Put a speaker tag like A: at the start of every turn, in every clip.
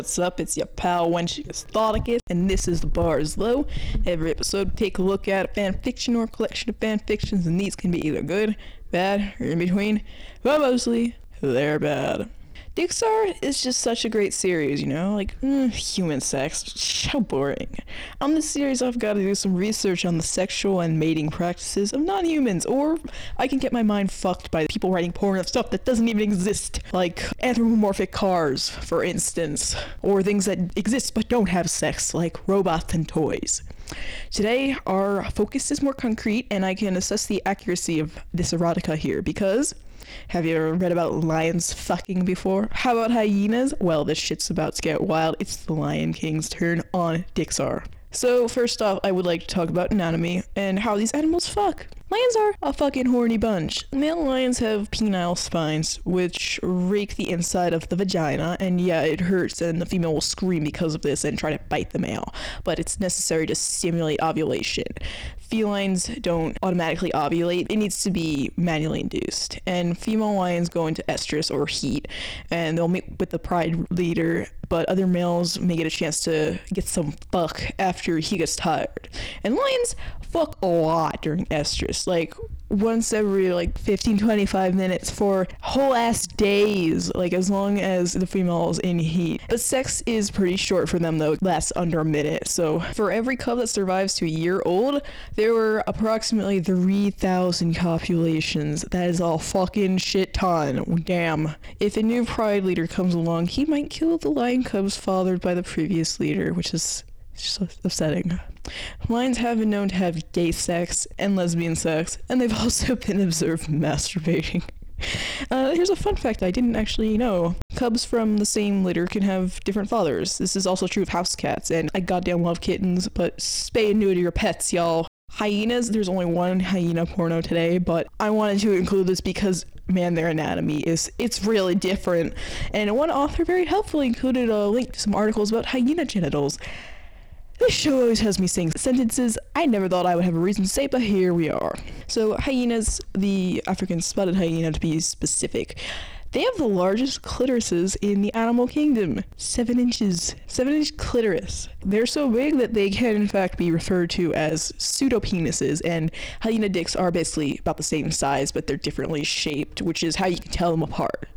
A: what's up? It's your pal Wenching Aestheticus, and this is The Bar is Low. Every episode, take a look at a fan fiction or a collection of fan fictions, and these can be either good, bad, or in between, but mostly, they're bad. Dixar is just such a great series, you know? Like, mm, human sex. How boring. On this series, I've got to do some research on the sexual and mating practices of non humans, or I can get my mind fucked by people writing porn of stuff that doesn't even exist. Like anthropomorphic cars, for instance, or things that exist but don't have sex, like robots and toys. Today, our focus is more concrete, and I can assess the accuracy of this erotica here because have you ever read about lions fucking before? How about hyenas? Well, this shit's about to get wild. It's the Lion King's turn on Dixar. So, first off, I would like to talk about anatomy and how these animals fuck. Lions are a fucking horny bunch. Male lions have penile spines, which rake the inside of the vagina, and yeah, it hurts, and the female will scream because of this and try to bite the male. But it's necessary to stimulate ovulation. Felines don't automatically ovulate, it needs to be manually induced. And female lions go into estrus or heat, and they'll meet with the pride leader but other males may get a chance to get some fuck after he gets tired. And lions fuck a lot during estrus, like once every like 15 25 minutes for whole ass days like as long as the female is in heat. But sex is pretty short for them though. Lasts under a minute. So for every cub that survives to a year old there were approximately 3000 copulations. That is a fucking shit ton. Damn. If a new pride leader comes along he might kill the lion cubs fathered by the previous leader which is just upsetting Lions have been known to have gay sex and lesbian sex, and they've also been observed masturbating. Uh, here's a fun fact I didn't actually know. Cubs from the same litter can have different fathers. This is also true of house cats, and I goddamn love kittens, but spay and neuter your pets, y'all. Hyenas, there's only one hyena porno today, but I wanted to include this because man, their anatomy is it's really different. And one author very helpfully included a link to some articles about hyena genitals. This show always has me saying sentences I never thought I would have a reason to say, but here we are. So, hyenas, the African spotted hyena to be specific, they have the largest clitorises in the animal kingdom. Seven inches. Seven inch clitoris. They're so big that they can, in fact, be referred to as pseudopenises, and hyena dicks are basically about the same size, but they're differently shaped, which is how you can tell them apart.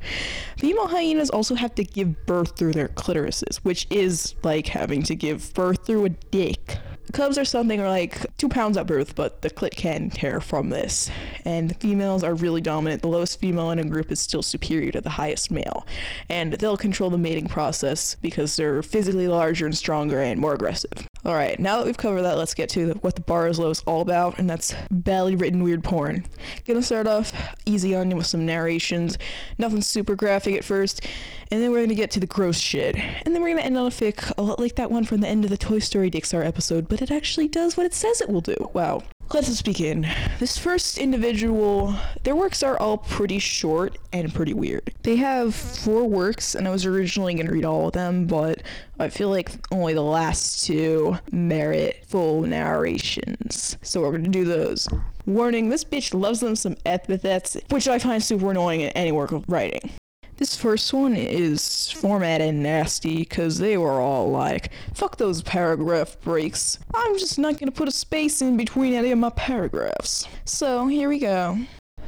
A: Female hyenas also have to give birth through their clitorises, which is like having to give birth through a dick. Cubs are something like two pounds at birth, but the clit can tear from this. And females are really dominant. The lowest female in a group is still superior to the highest male. And they'll control the mating process because they're physically larger and stronger and more aggressive. All right, now that we've covered that, let's get to what the bar is low is all about, and that's badly written weird porn. Gonna start off easy on you with some narrations, nothing super graphic at first, and then we're gonna get to the gross shit, and then we're gonna end on a fic a lot like that one from the end of the Toy Story Dixar episode, but it actually does what it says it will do. Wow. Let's begin. This first individual, their works are all pretty short and pretty weird. They have four works, and I was originally going to read all of them, but I feel like only the last two merit full narrations. So we're going to do those. Warning this bitch loves them some epithets, which I find super annoying in any work of writing. This first one is formatted nasty because they were all like, fuck those paragraph breaks. I'm just not gonna put a space in between any of my paragraphs. So here we go.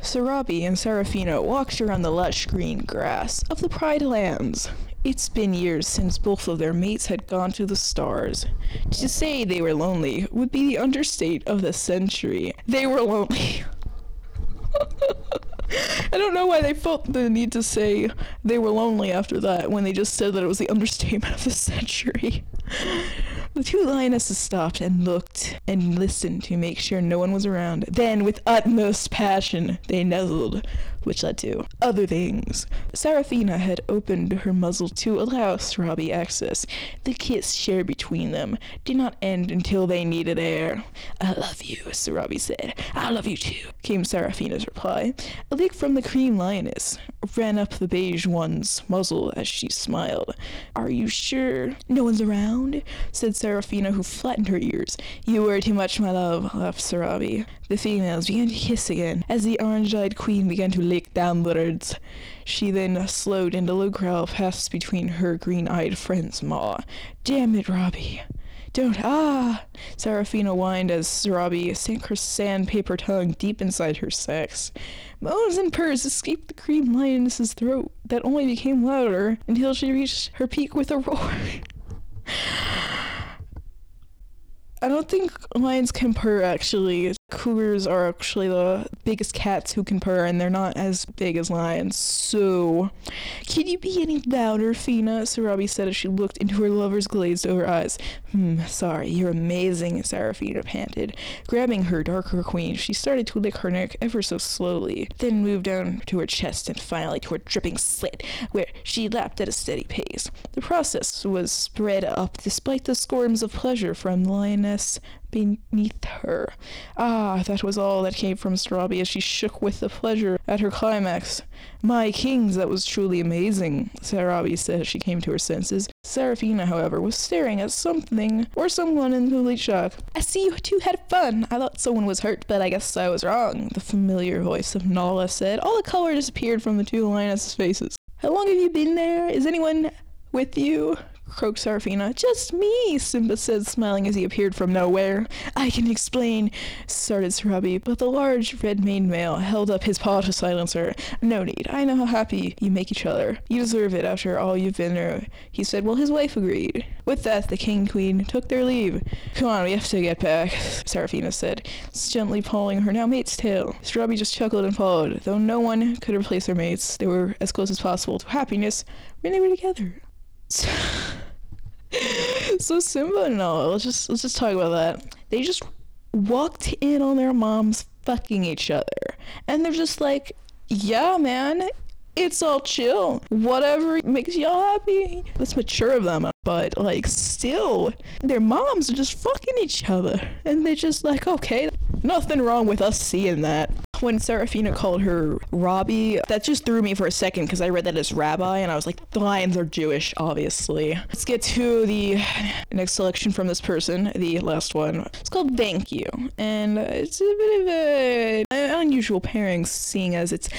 A: Sarabi and Serafina walked around the lush green grass of the Pride Lands. It's been years since both of their mates had gone to the stars. To say they were lonely would be the understate of the century. They were lonely. I don't know why they felt the need to say they were lonely after that when they just said that it was the understatement of the century. The two lionesses stopped and looked and listened to make sure no one was around. Then, with utmost passion, they nuzzled, which led to other things. Seraphina had opened her muzzle to allow Sarabi access. The kiss shared between them did not end until they needed air. I love you, Sarabi said. I love you too, came Seraphina's reply. A lick from the cream lioness ran up the beige one's muzzle as she smiled. Are you sure no one's around? said Seraphina, who flattened her ears. You worry too much, my love, laughed Sarabi. The females began to kiss again as the orange eyed queen began to lick downwards. She then slowed and a low growl passed between her green-eyed friend's maw. Damn it, Robbie. Don't ah! Seraphina whined as Robbie sank her sandpaper tongue deep inside her sex. Moans and purrs escaped the cream lioness's throat that only became louder until she reached her peak with a roar. I don't think lions can purr actually. Cougars are actually the biggest cats who can purr, and they're not as big as lions. So, can you be any louder, Fina? Sarabi said as she looked into her lover's glazed over eyes. Hmm, sorry, you're amazing, Seraphina panted. Grabbing her darker queen, she started to lick her neck ever so slowly, then moved down to her chest and finally to her dripping slit, where she lapped at a steady pace. The process was spread up despite the squirms of pleasure from lioness beneath her. Ah, that was all that came from Strabi as she shook with the pleasure at her climax. My kings, that was truly amazing, Sarabi said as she came to her senses. Seraphina, however, was staring at something or someone in complete shock. I see you two had fun. I thought someone was hurt, but I guess I was wrong, the familiar voice of Nala said. All the color disappeared from the two lionesses' faces. How long have you been there? Is anyone with you? Croaked Seraphina. Just me, Simba said, smiling as he appeared from nowhere. I can explain, started Sarabi, but the large red-maned male held up his paw to silence her. No need. I know how happy you make each other. You deserve it after all you've been through. He said, Well, his wife agreed. With that, the king and queen took their leave. Come on, we have to get back, Seraphina said, gently pulling her now mate's tail. Sarabi just chuckled and followed. Though no one could replace their mates, they were as close as possible to happiness when they were together. so Simba and Nala, let's just let's just talk about that. They just walked in on their moms fucking each other, and they're just like, "Yeah, man, it's all chill. Whatever makes y'all happy." That's mature of them, but like, still, their moms are just fucking each other, and they're just like, "Okay, nothing wrong with us seeing that." When Seraphina called her Robbie, that just threw me for a second because I read that as rabbi and I was like, the lions are Jewish, obviously. Let's get to the next selection from this person, the last one. It's called Thank You, and it's a bit of a, an unusual pairing seeing as it's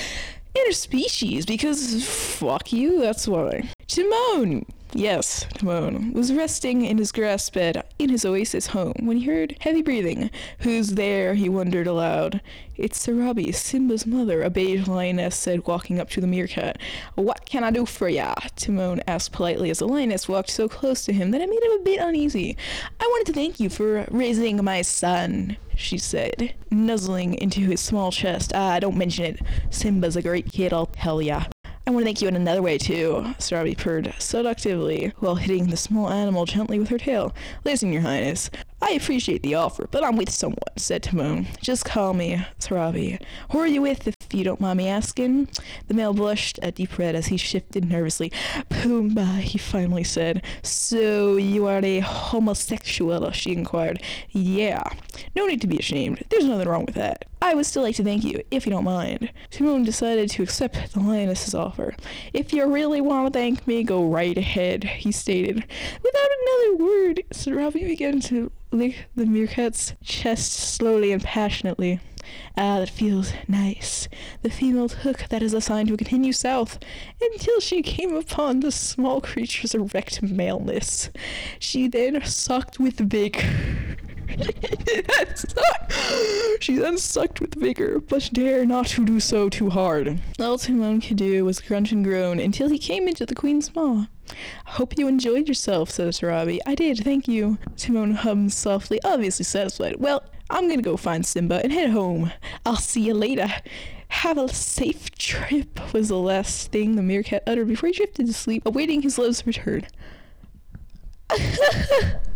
A: interspecies because fuck you, that's why. Timon! Yes, Timon was resting in his grass bed in his oasis home when he heard heavy breathing. Who's there? he wondered aloud. It's Sarabi, Simba's mother, a beige lioness said, walking up to the meerkat. What can I do for ya? Timon asked politely as the lioness walked so close to him that it made him a bit uneasy. I wanted to thank you for raising my son, she said, nuzzling into his small chest. Ah, don't mention it. Simba's a great kid, I'll tell ya. I want to thank you in another way, too, Sarabi purred seductively while hitting the small animal gently with her tail. Listen, Your Highness, I appreciate the offer, but I'm with someone, said Timon. Just call me Sarabi. Who are you with, if you don't mind me asking? The male blushed a deep red as he shifted nervously. Pumbaa, he finally said. So you are a homosexual, she inquired. Yeah. No need to be ashamed. There's nothing wrong with that. I would still like to thank you, if you don't mind. Timon decided to accept the lioness's offer. If you really want to thank me, go right ahead, he stated. Without another word, Sarabi began to lick the meerkat's chest slowly and passionately. Ah, that feels nice. The female hook that is assigned to continue south until she came upon the small creature's erect maleness. She then sucked with vigor. she then sucked with vigor, but dare not to do so too hard. All Timon could do was grunt and groan until he came into the queen's maw. I hope you enjoyed yourself, said Sarabi. I did, thank you. Timon hummed softly, obviously satisfied. Well, I'm gonna go find Simba and head home. I'll see you later. Have a safe trip, was the last thing the meerkat uttered before he drifted to sleep, awaiting his love's return.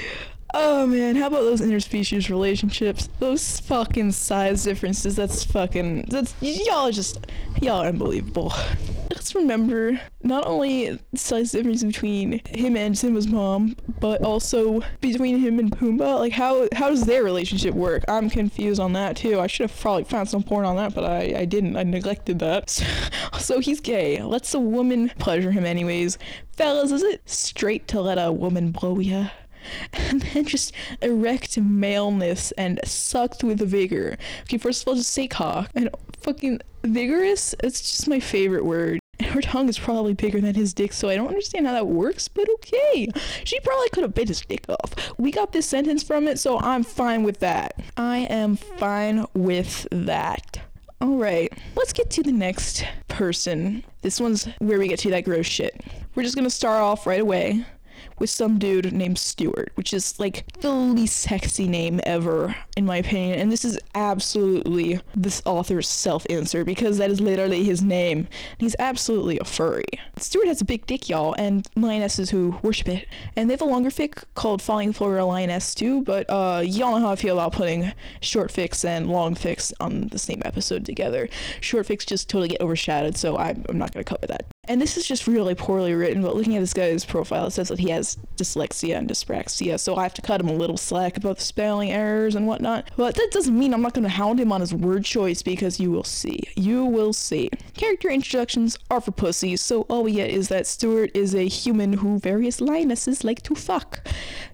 A: Oh man, how about those interspecies relationships? Those fucking size differences. That's fucking. That's y'all are just y'all are unbelievable. Let's remember not only size difference between him and Simba's mom, but also between him and Pumbaa. Like how how does their relationship work? I'm confused on that too. I should have probably found some porn on that, but I I didn't. I neglected that. So, so he's gay. Let's a woman pleasure him anyways. Fellas, is it straight to let a woman blow ya? And then just erect maleness and sucked with vigor. Okay, first of all, just say cock. And fucking vigorous, it's just my favorite word. And Her tongue is probably bigger than his dick, so I don't understand how that works, but okay. She probably could have bit his dick off. We got this sentence from it, so I'm fine with that. I am fine with that. All right, let's get to the next person. This one's where we get to that gross shit. We're just gonna start off right away with some dude named Stuart, which is like the least sexy name ever, in my opinion. And this is absolutely this author's self answer because that is literally his name. He's absolutely a furry. Stuart has a big dick, y'all, and lionesses who worship it. And they have a longer fic called Falling for a Lioness too, but uh, y'all know how I feel about putting short fics and long fics on the same episode together. Short fics just totally get overshadowed, so I'm, I'm not going to cover that. And this is just really poorly written, but looking at this guy's profile, it says that he has dyslexia and dyspraxia, so I have to cut him a little slack about the spelling errors and whatnot. But that doesn't mean I'm not going to hound him on his word choice because you will see. You will see. Character introductions are for pussies, so all we get is that Stuart is a human who various lionesses like to fuck.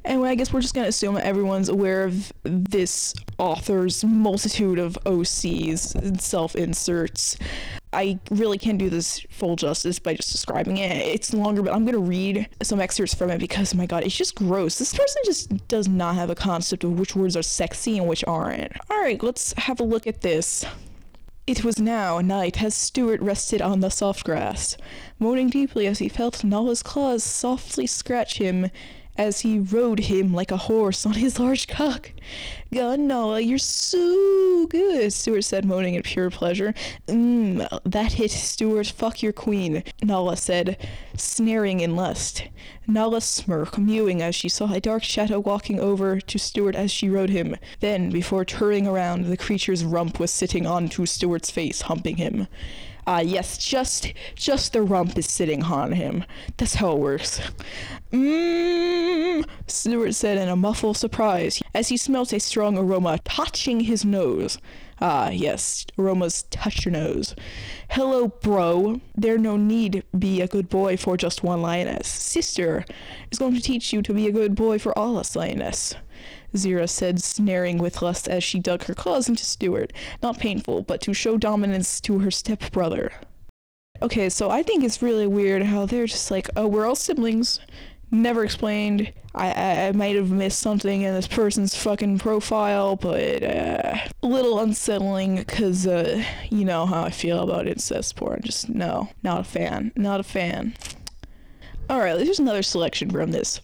A: And I guess we're just going to assume everyone's aware of this author's multitude of OCs and self inserts. I really can't do this full justice by just describing it. It's longer, but I'm gonna read some excerpts from it because my god, it's just gross. This person just does not have a concept of which words are sexy and which aren't. Alright, let's have a look at this. It was now night as Stuart rested on the soft grass, moaning deeply as he felt Nala's claws softly scratch him as he rode him like a horse on his large cock. God, Nala, you're so good, Stuart said, moaning in pure pleasure. Mmm, that hit, Stuart. Fuck your queen, Nala said, snaring in lust. Nala smirked, mewing as she saw a dark shadow walking over to Stuart as she rode him. Then, before turning around, the creature's rump was sitting onto Stuart's face, humping him. Ah, uh, yes, just just the rump is sitting on him. That's how it works. Mmm, Stuart said in a muffled surprise as he smelt a strong aroma touching his nose. Ah, yes, aromas touch your nose. Hello, bro. There no need be a good boy for just one lioness. Sister is going to teach you to be a good boy for all us lioness. Zira said, snaring with lust as she dug her claws into Stuart. Not painful, but to show dominance to her stepbrother. Okay, so I think it's really weird how they're just like, oh, we're all siblings. Never explained. I, I, I might have missed something in this person's fucking profile, but uh, a little unsettling because, uh, you know how I feel about incest porn. Just no, not a fan. Not a fan. Alright, here's another selection from this.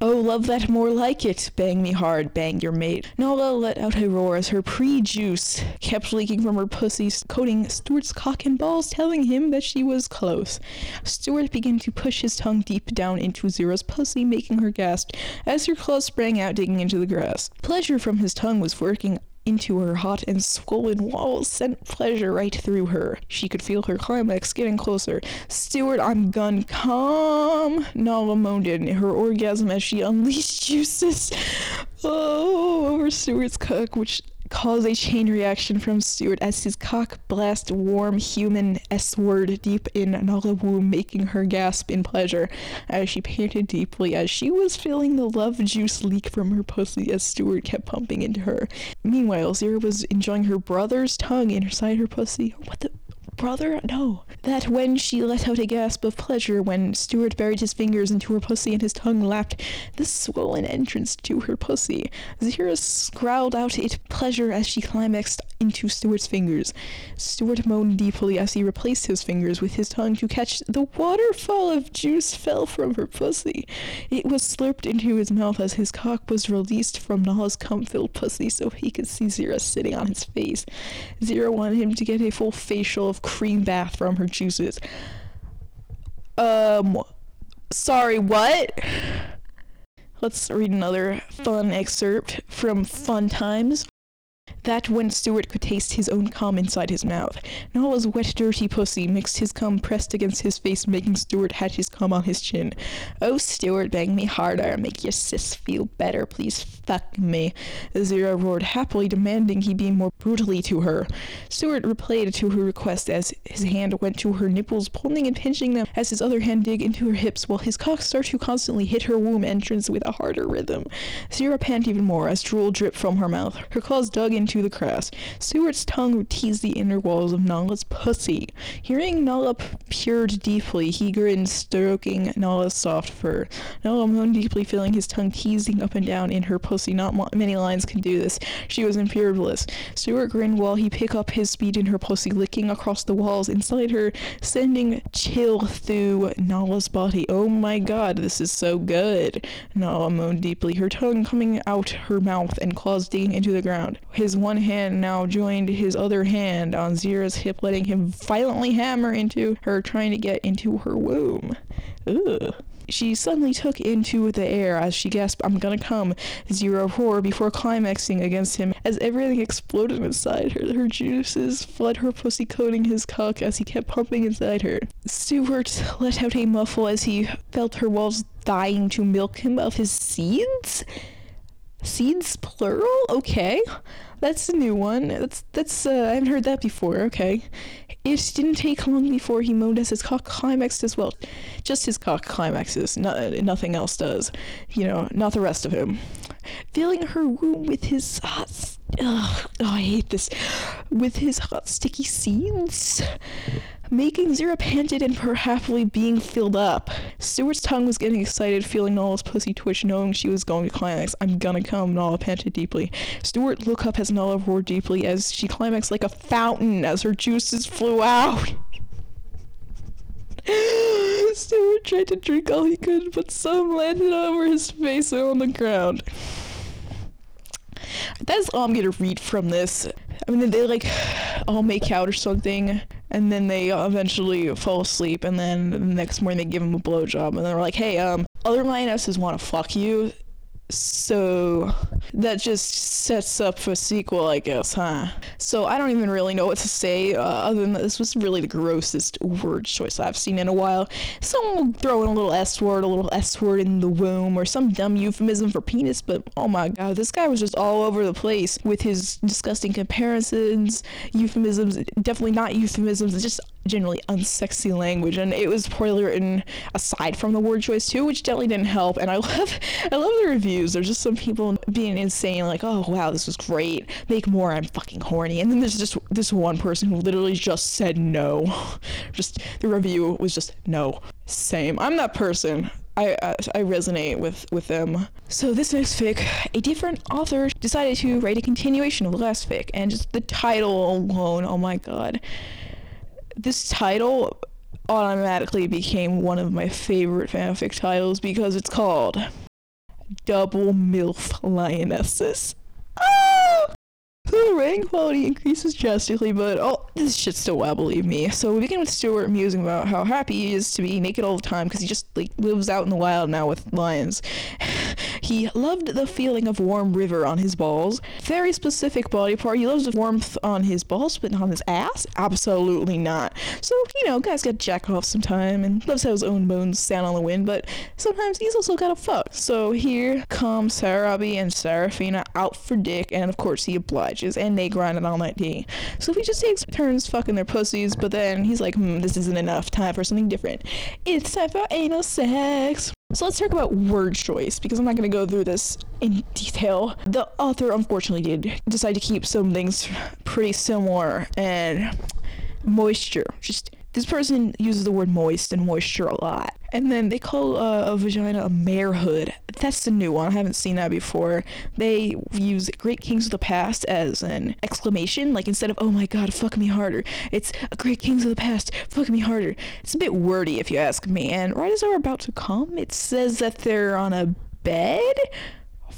A: Oh, love that more like it. Bang me hard, bang your mate. Nola let out a roar as her pre-juice kept leaking from her pussy, coating Stuart's cock and balls, telling him that she was close. Stuart began to push his tongue deep down into Zira's pussy, making her gasp as her claws sprang out, digging into the grass. Pleasure from his tongue was working into her hot and swollen walls sent pleasure right through her. She could feel her climax getting closer. Stuart, I'm gone. Come. Nala moaned in her orgasm as she unleashed juices. Oh, over Stuart's cock, which cause a chain reaction from Stuart as his cock blast warm human S word deep in Nala womb, making her gasp in pleasure as she panted deeply as she was feeling the love juice leak from her pussy as Stuart kept pumping into her. Meanwhile, Zira was enjoying her brother's tongue inside her pussy. What the? Brother? No. That when she let out a gasp of pleasure when Stuart buried his fingers into her pussy and his tongue lapped the swollen entrance to her pussy. Zira growled out its pleasure as she climaxed into Stuart's fingers. Stuart moaned deeply as he replaced his fingers with his tongue to catch the waterfall of juice fell from her pussy. It was slurped into his mouth as his cock was released from Nala's cum-filled pussy so he could see Zira sitting on his face. Zira wanted him to get a full facial of cream bath from her juices. Um, sorry, what? Let's read another fun excerpt from Fun Times. That when Stuart could taste his own cum inside his mouth. Nala's wet, dirty pussy mixed his cum pressed against his face, making Stuart hatch his cum on his chin. Oh, Stuart, bang me harder, make your sis feel better, please fuck me. Zira roared happily, demanding he be more brutally to her. Stuart replied to her request as his hand went to her nipples, pulling and pinching them as his other hand dig into her hips, while his cock started to constantly hit her womb entrance with a harder rhythm. Zira panted even more as drool dripped from her mouth. Her claws dug into the grass. Stuart's tongue teased the inner walls of Nala's pussy. Hearing Nala purred deeply, he grinned, stroking Nala's soft fur. Nala moaned deeply, feeling his tongue teasing up and down in her pussy. Not many lines can do this. She was in pure bliss. Stuart grinned while he picked up his speed in her pussy, licking across the walls inside her, sending chill through Nala's body. Oh my god, this is so good. Nala moaned deeply, her tongue coming out her mouth and claws digging into the ground. His one hand now joined his other hand on Zira's hip, letting him violently hammer into her, trying to get into her womb. Ugh. She suddenly took into the air as she gasped, I'm gonna come. Zira horror before climaxing against him as everything exploded inside her. Her juices flood her pussy, coating his cock as he kept pumping inside her. Stuart let out a muffle as he felt her walls dying to milk him of his seeds. Seeds plural? Okay. That's a new one. That's that's uh, I haven't heard that before. Okay. It didn't take long before he moaned as his cock climaxed as well. Just his cock climaxes. No, nothing else does. You know, not the rest of him. Filling her womb with his hot. Oh, I hate this. With his hot, sticky seeds making Zira panted and her happily being filled up. Stuart's tongue was getting excited, feeling Nala's pussy twitch, knowing she was going to climax. I'm gonna come, Nala panted deeply. Stuart looked up as Nala roared deeply as she climaxed like a fountain as her juices flew out. Stuart tried to drink all he could, but some landed over his face and on the ground. That's all I'm gonna read from this. I mean, they like all make out or something, and then they eventually fall asleep, and then the next morning they give him a blowjob, and they're like, "Hey, um, other lionesses want to fuck you." So that just sets up for a sequel, I guess, huh? So I don't even really know what to say, uh, other than that this was really the grossest word choice I've seen in a while. Someone will throw in a little S word, a little S word in the womb, or some dumb euphemism for penis, but oh my god, this guy was just all over the place with his disgusting comparisons, euphemisms, definitely not euphemisms, just generally unsexy language, and it was poorly written aside from the word choice too, which definitely didn't help. And I love, I love the reviews. There's just some people being insane, like, "Oh wow, this was great. Make more. I'm fucking horny." And then there's just this one person who literally just said no. Just the review was just no. Same. I'm that person. I, I, resonate with, with them. So this next fic, a different author decided to write a continuation of the last fic, and just the title alone, oh my god this title automatically became one of my favorite fanfic titles because it's called Double MILF Lionesses. Ah! The rain quality increases drastically, but oh, this shit's still wild, believe me. So we begin with Stuart musing about how happy he is to be naked all the time because he just like lives out in the wild now with lions. He loved the feeling of warm river on his balls. Very specific body part. He loves the warmth on his balls, but not on his ass. Absolutely not. So you know, guys got jack off sometime and loves how his own bones stand on the wind, but sometimes he's also got to fuck. So here come Sarabi and Seraphina out for dick, and of course he obliges and they grind it all night D. So he just takes turns fucking their pussies, but then he's like, hmm, this isn't enough. Time for something different. It's time for anal sex. So let's talk about word choice because I'm not going to go through this in detail. The author unfortunately did decide to keep some things pretty similar and moisture. Just this person uses the word moist and moisture a lot. And then they call uh, a vagina a marehood. That's the new one. I haven't seen that before. They use Great Kings of the Past as an exclamation. Like instead of, oh my god, fuck me harder, it's Great Kings of the Past, fuck me harder. It's a bit wordy if you ask me. And right as they're about to come, it says that they're on a bed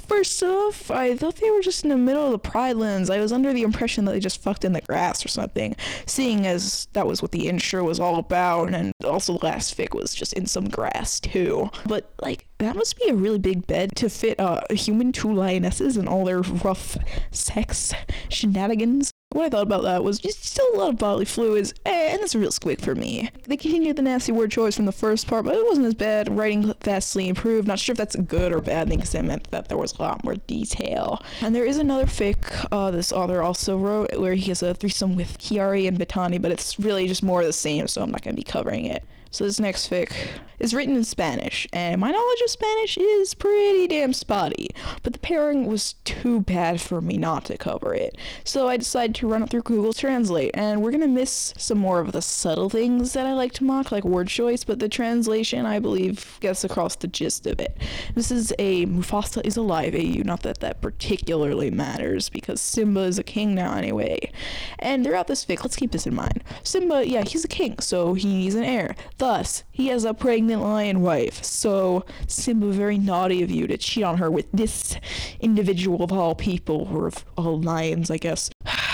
A: First off, I thought they were just in the middle of the Pride Lands. I was under the impression that they just fucked in the grass or something, seeing as that was what the intro was all about, and also the last fic was just in some grass too. But like, that must be a really big bed to fit uh, a human, two lionesses, and all their rough sex shenanigans. What I thought about that was just still a lot of bodily fluids, and that's a real squick for me. They continued the nasty word choice from the first part, but it wasn't as bad. Writing vastly improved. Not sure if that's a good or bad thing, because it meant that there was a lot more detail. And there is another fic uh, this author also wrote, where he has a threesome with Kiara and Vitani, but it's really just more of the same, so I'm not going to be covering it. So this next fic is written in Spanish, and my knowledge of Spanish is pretty damn spotty, but the pairing was too bad for me not to cover it. So I decided to run it through Google Translate, and we're gonna miss some more of the subtle things that I like to mock, like word choice, but the translation, I believe, gets across the gist of it. This is a Mufasa is alive AU, not that that particularly matters, because Simba is a king now anyway. And throughout this fic, let's keep this in mind. Simba, yeah, he's a king, so he needs an heir. Thus, he has a pregnant lion wife. So, Simba, very naughty of you to cheat on her with this individual of all people, or of all lions, I guess.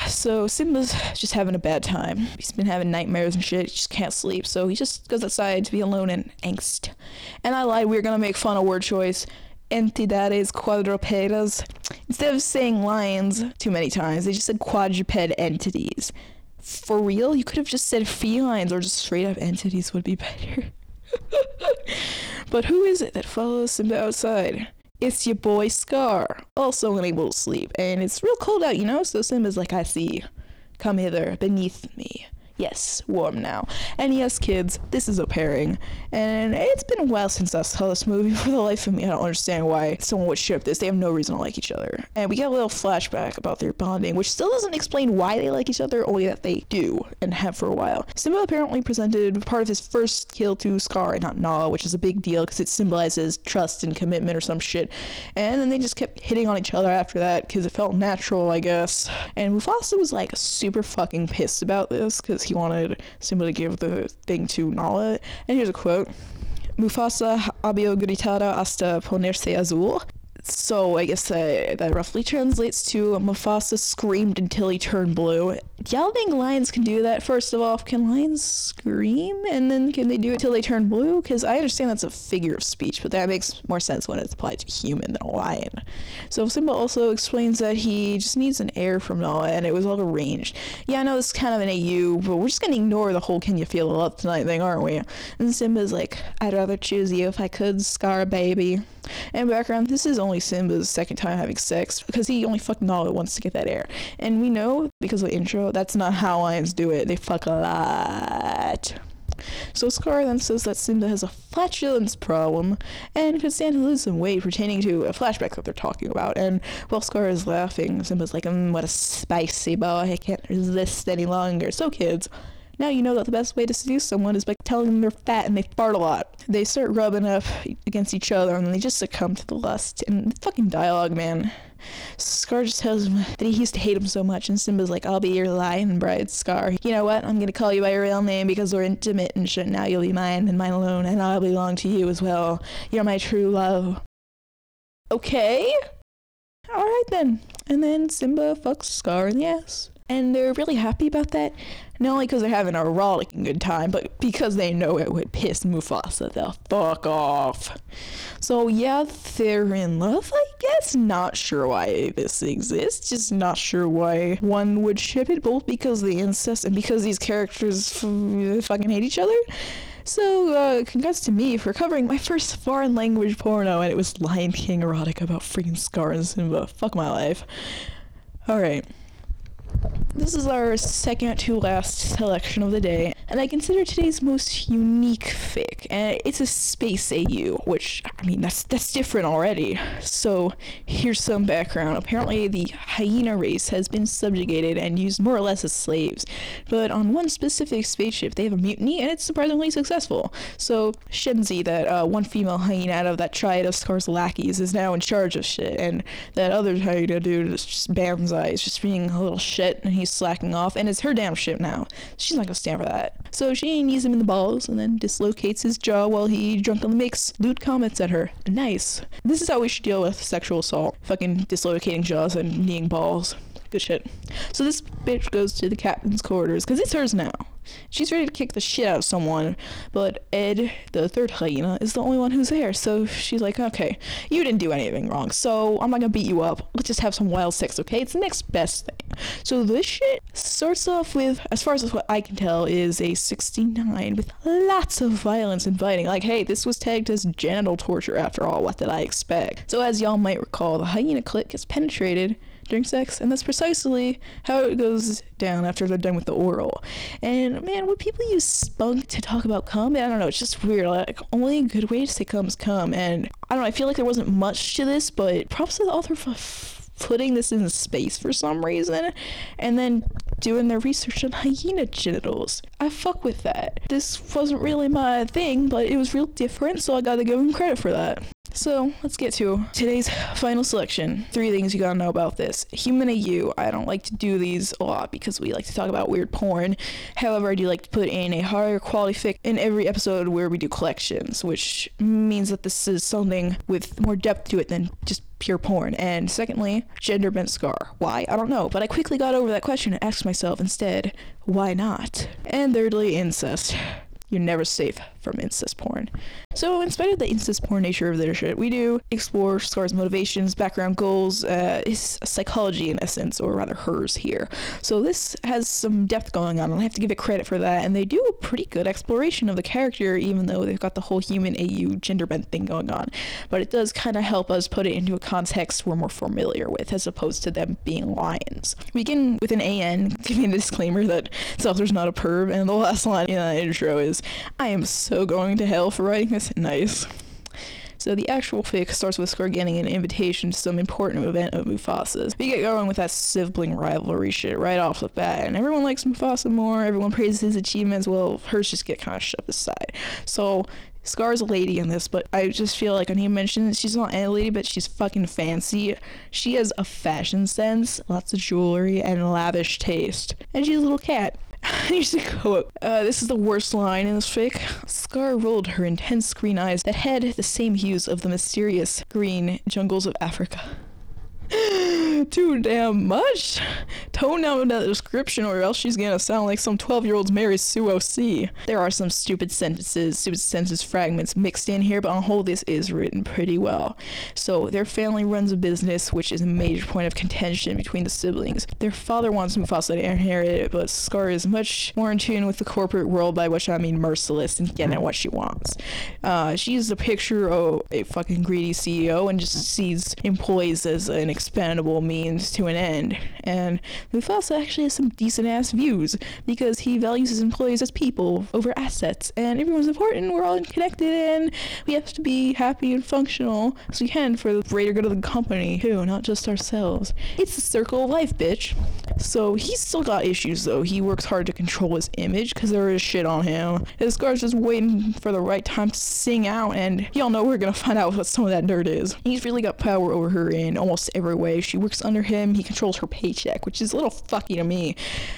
A: So, Simba's just having a bad time. He's been having nightmares and shit. He just can't sleep. So, he just goes outside to be alone in angst. And I lied, we were gonna make fun of word choice entidades cuadrúpedas. Instead of saying lions too many times, they just said quadruped entities. For real? You could have just said felines or just straight up entities would be better. but who is it that follows Simba outside? It's your boy Scar, also unable to sleep, and it's real cold out, you know? So Simba's like, I see. Come hither, beneath me. Yes, warm now. And yes, kids, this is a pairing. And it's been a while since I saw this movie. For the life of me, I don't understand why someone would ship this. They have no reason to like each other. And we get a little flashback about their bonding, which still doesn't explain why they like each other, only that they do and have for a while. Simba apparently presented part of his first kill to Scar and not Nala, which is a big deal because it symbolizes trust and commitment or some shit. And then they just kept hitting on each other after that because it felt natural, I guess. And Mufasa was like super fucking pissed about this because he wanted Simba to give the thing to Nala. And here's a quote. Mufasa había gritado hasta ponerse azul. So I guess uh, that roughly translates to Mufasa screamed until he turned blue. Think lions can do that? First of all, can lions scream and then can they do it till they turn blue? Because I understand that's a figure of speech, but that makes more sense when it's applied to human than a lion. So Simba also explains that he just needs an heir from Nala, and it was all arranged. Yeah, I know this is kind of an AU, but we're just gonna ignore the whole "Can you feel the love tonight" thing, aren't we? And Simba's like, "I'd rather choose you if I could, Scar baby." And background, this is only Simba's second time having sex because he only fucked Nala once to get that air. And we know because of the intro, that's not how lions do it. They fuck a lot. So Scar then says that Simba has a flatulence problem and could stand to lose some weight pertaining to a flashback that they're talking about. And while Scar is laughing, Simba's like, mm, what a spicy boy, I can't resist any longer. So kids, now you know that the best way to seduce someone is by telling them they're fat and they fart a lot. They start rubbing up against each other and then they just succumb to the lust. And fucking dialogue, man. Scar just tells him that he used to hate him so much, and Simba's like, I'll be your lion bride, Scar. You know what? I'm gonna call you by your real name because we're intimate and shit. Now you'll be mine and mine alone, and I'll belong to you as well. You're my true love. Okay? Alright then. And then Simba fucks Scar in the ass. And they're really happy about that, not only because they're having a rollicking good time, but because they know it would piss Mufasa the fuck off. So yeah, they're in love, I guess. Not sure why this exists, just not sure why one would ship it, both because the incest and because these characters f- fucking hate each other. So, uh, congrats to me for covering my first foreign language porno, and it was Lion King erotic about freaking Scar and Simba. Fuck my life. Alright. This is our second to last selection of the day, and I consider today's most unique fic, and it's a space AU, which, I mean, that's, that's different already. So, here's some background. Apparently, the hyena race has been subjugated and used more or less as slaves, but on one specific spaceship, they have a mutiny, and it's surprisingly successful. So, Shenzi, that uh, one female hyena out of that triad of Scar's lackeys, is now in charge of shit, and that other hyena dude is just Banzai, is just being a little shit, and he's slacking off, and it's her damn shit now. She's not gonna stand for that. So she knees him in the balls and then dislocates his jaw while he, drunkenly makes lewd comments at her. Nice. This is how we should deal with sexual assault. Fucking dislocating jaws and kneeing balls. Good shit. So this bitch goes to the captain's quarters because it's hers now. She's ready to kick the shit out of someone, but Ed, the third hyena, is the only one who's there. So she's like, okay, you didn't do anything wrong, so I'm not gonna beat you up. Let's just have some wild sex, okay? It's the next best thing. So this shit starts off with, as far as what I can tell, is a 69 with lots of violence and fighting. Like, hey, this was tagged as genital torture after all. What did I expect? So as y'all might recall, the hyena clit gets penetrated during sex, and that's precisely how it goes down after they're done with the oral. And man, when people use spunk to talk about cum, I don't know, it's just weird. Like, only a good way to say cum is cum, and I don't know, I feel like there wasn't much to this, but props to the author for putting this in space for some reason, and then doing their research on hyena genitals. I fuck with that. This wasn't really my thing, but it was real different, so I gotta give him credit for that. So let's get to today's final selection. Three things you gotta know about this. Human AU. I don't like to do these a lot because we like to talk about weird porn. However, I do like to put in a higher quality fic in every episode where we do collections, which means that this is something with more depth to it than just pure porn. And secondly, gender bent scar. Why? I don't know. But I quickly got over that question and asked myself instead, why not? And thirdly, incest. You're never safe from incest porn. So, in spite of the incest porn nature of their shit, we do explore Scar's motivations, background goals, uh, his psychology in essence, or rather hers here. So, this has some depth going on, and I have to give it credit for that. And they do a pretty good exploration of the character, even though they've got the whole human AU gender bent thing going on. But it does kind of help us put it into a context we're more familiar with, as opposed to them being lions. We begin with an AN, giving a disclaimer that author's not a perv, and the last line in the intro is, I am so going to hell for writing this. Nice. So the actual fic starts with Scar getting an invitation to some important event of Mufasa's. We get going with that sibling rivalry shit right off the bat, and everyone likes Mufasa more, everyone praises his achievements, well, hers just get kind of shoved aside. So Scar's a lady in this, but I just feel like when he mentions she's not a lady, but she's fucking fancy. She has a fashion sense, lots of jewelry, and lavish taste. And she's a little cat. Quote. Uh, this is the worst line in this fic. Scar rolled her intense green eyes that had the same hues of the mysterious green jungles of Africa. Too damn much. Tone down that description, or else she's gonna sound like some 12 year old's Mary Sue O.C. There are some stupid sentences, stupid sentence fragments mixed in here, but on whole, this is written pretty well. So, their family runs a business, which is a major point of contention between the siblings. Their father wants Mufasa to inherit it, but Scar is much more in tune with the corporate world, by which I mean merciless and getting what she wants. Uh, she's a picture of a fucking greedy CEO and just sees employees as an expendable means to an end. And Mufasa actually has some decent ass views because he values his employees as people over assets. And everyone's important, we're all connected, and we have to be happy and functional as we can for the greater good of the company, too, not just ourselves. It's the circle of life, bitch. So he's still got issues though. He works hard to control his image because there is shit on him. His Scar's just waiting for the right time to sing out, and y'all know we're gonna find out what some of that dirt is. He's really got power over her in almost every way. She works under him, he controls her paycheck, which is a little fucky to me.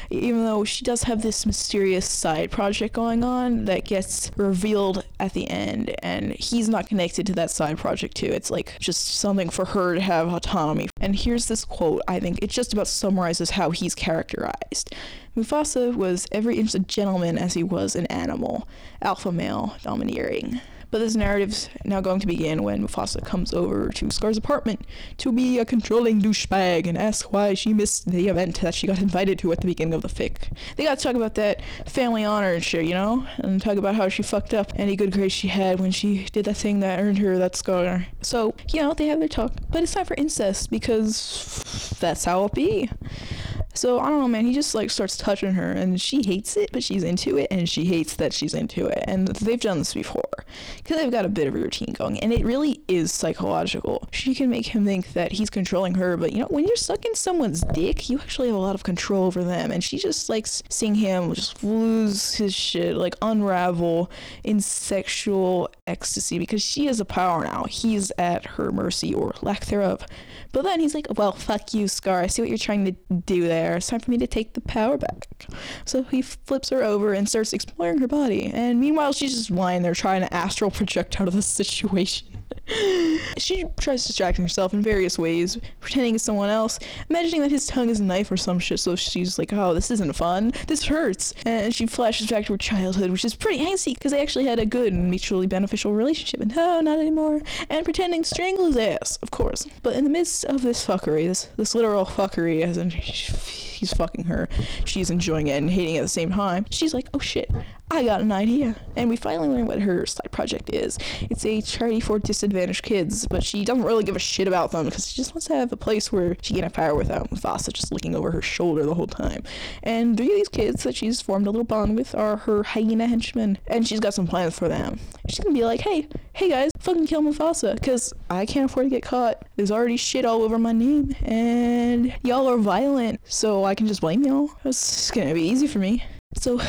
A: Even though she does have this mysterious side project going on that gets revealed at the end, and he's not connected to that side project too. It's like just something for her to have autonomy. And here's this quote, I think it just about summarizes how he's characterized. Mufasa was every inch a gentleman as he was an animal, alpha male, domineering. But this narrative's now going to begin when Mufasa comes over to Scar's apartment to be a controlling douchebag and ask why she missed the event that she got invited to at the beginning of the fic. They gotta talk about that family honor and shit, you know? And talk about how she fucked up any good grades she had when she did that thing that earned her that scar. So, you know, they have their talk. But it's time for incest because that's how it be. So I don't know, man. He just like starts touching her, and she hates it, but she's into it, and she hates that she's into it. And they've done this before because they've got a bit of a routine going, and it really is psychological. She can make him think that he's controlling her, but you know, when you're sucking someone's dick, you actually have a lot of control over them. And she just likes seeing him just lose his shit, like unravel in sexual ecstasy because she has a power now. He's at her mercy or lack thereof. But then he's like, well, fuck you, Scar. I see what you're trying to do there there. It's time for me to take the power back. So he flips her over and starts exploring her body. And meanwhile, she's just lying there trying to astral project out of the situation. she tries distracting herself in various ways, pretending it's someone else, imagining that his tongue is a knife or some shit. So she's like, "Oh, this isn't fun. This hurts." And she flashes back to her childhood, which is pretty angsty because they actually had a good and mutually beneficial relationship. And oh, not anymore. And pretending to strangle his ass, of course. But in the midst of this fuckery, this this literal fuckery, as in he's fucking her, she's enjoying it and hating it at the same time. She's like, "Oh shit, I got an idea. And we finally learn what her side project is. It's a charity for disadvantaged kids, but she doesn't really give a shit about them because she just wants to have a place where she can have power without Mufasa just looking over her shoulder the whole time. And three of these kids that she's formed a little bond with are her hyena henchmen, and she's got some plans for them. She's gonna be like, hey, hey guys, fucking kill Mufasa, because I can't afford to get caught. There's already shit all over my name, and y'all are violent, so I can just blame y'all. It's gonna be easy for me. So,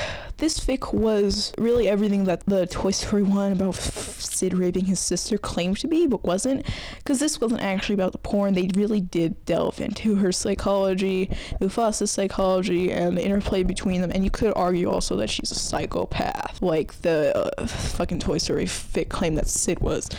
A: this fic was really everything that the Toy Story one about Sid raping his sister claimed to be, but wasn't. Because this wasn't actually about the porn. They really did delve into her psychology, Mufasa's psychology, and the interplay between them. And you could argue also that she's a psychopath, like the uh, fucking Toy Story fic claimed that Sid was.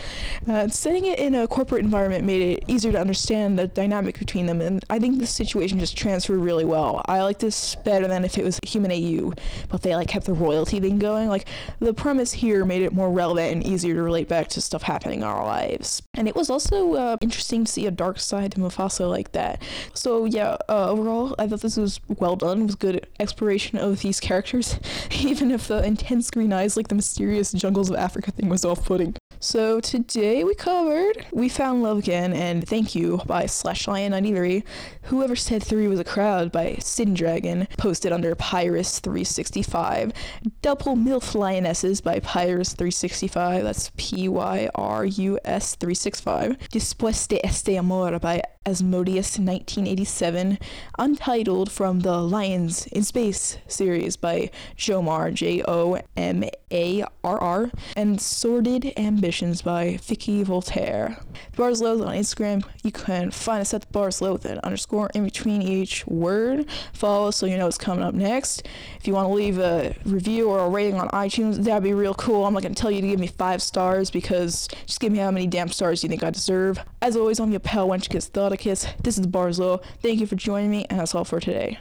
A: Uh, setting it in a corporate environment made it easier to understand the dynamic between them, and I think the situation just transferred really well. I like this better than if it was Human AU but they like kept the royalty thing going. Like the premise here made it more relevant and easier to relate back to stuff happening in our lives. And it was also uh, interesting to see a dark side to Mufasa like that. So yeah, uh, overall, I thought this was well done. It was good exploration of these characters, even if the intense green eyes, like the mysterious jungles of Africa thing, was off-putting. So today we covered We Found Love Again and Thank You by Slash Lion 93. Whoever Said Three Was a Crowd by Sid Dragon, posted under Pyrus 365. Double MILF Lionesses by Pyrus 365. That's P Y R U S 365. Después de este amor by Asmodeus 1987, Untitled from the Lions in Space series by Jomarr, J O M A R R, and Sordid By Vicky Voltaire. Bars Low on Instagram, you can find us at Bars Low an underscore in between each word. Follow us so you know what's coming up next. If you want to leave a review or a rating on iTunes, that'd be real cool. I'm not going to tell you to give me five stars because just give me how many damn stars you think I deserve. As always, I'm your pal, Wench Kiss Thought a Kiss. This is Barzlo. Thank you for joining me, and that's all for today.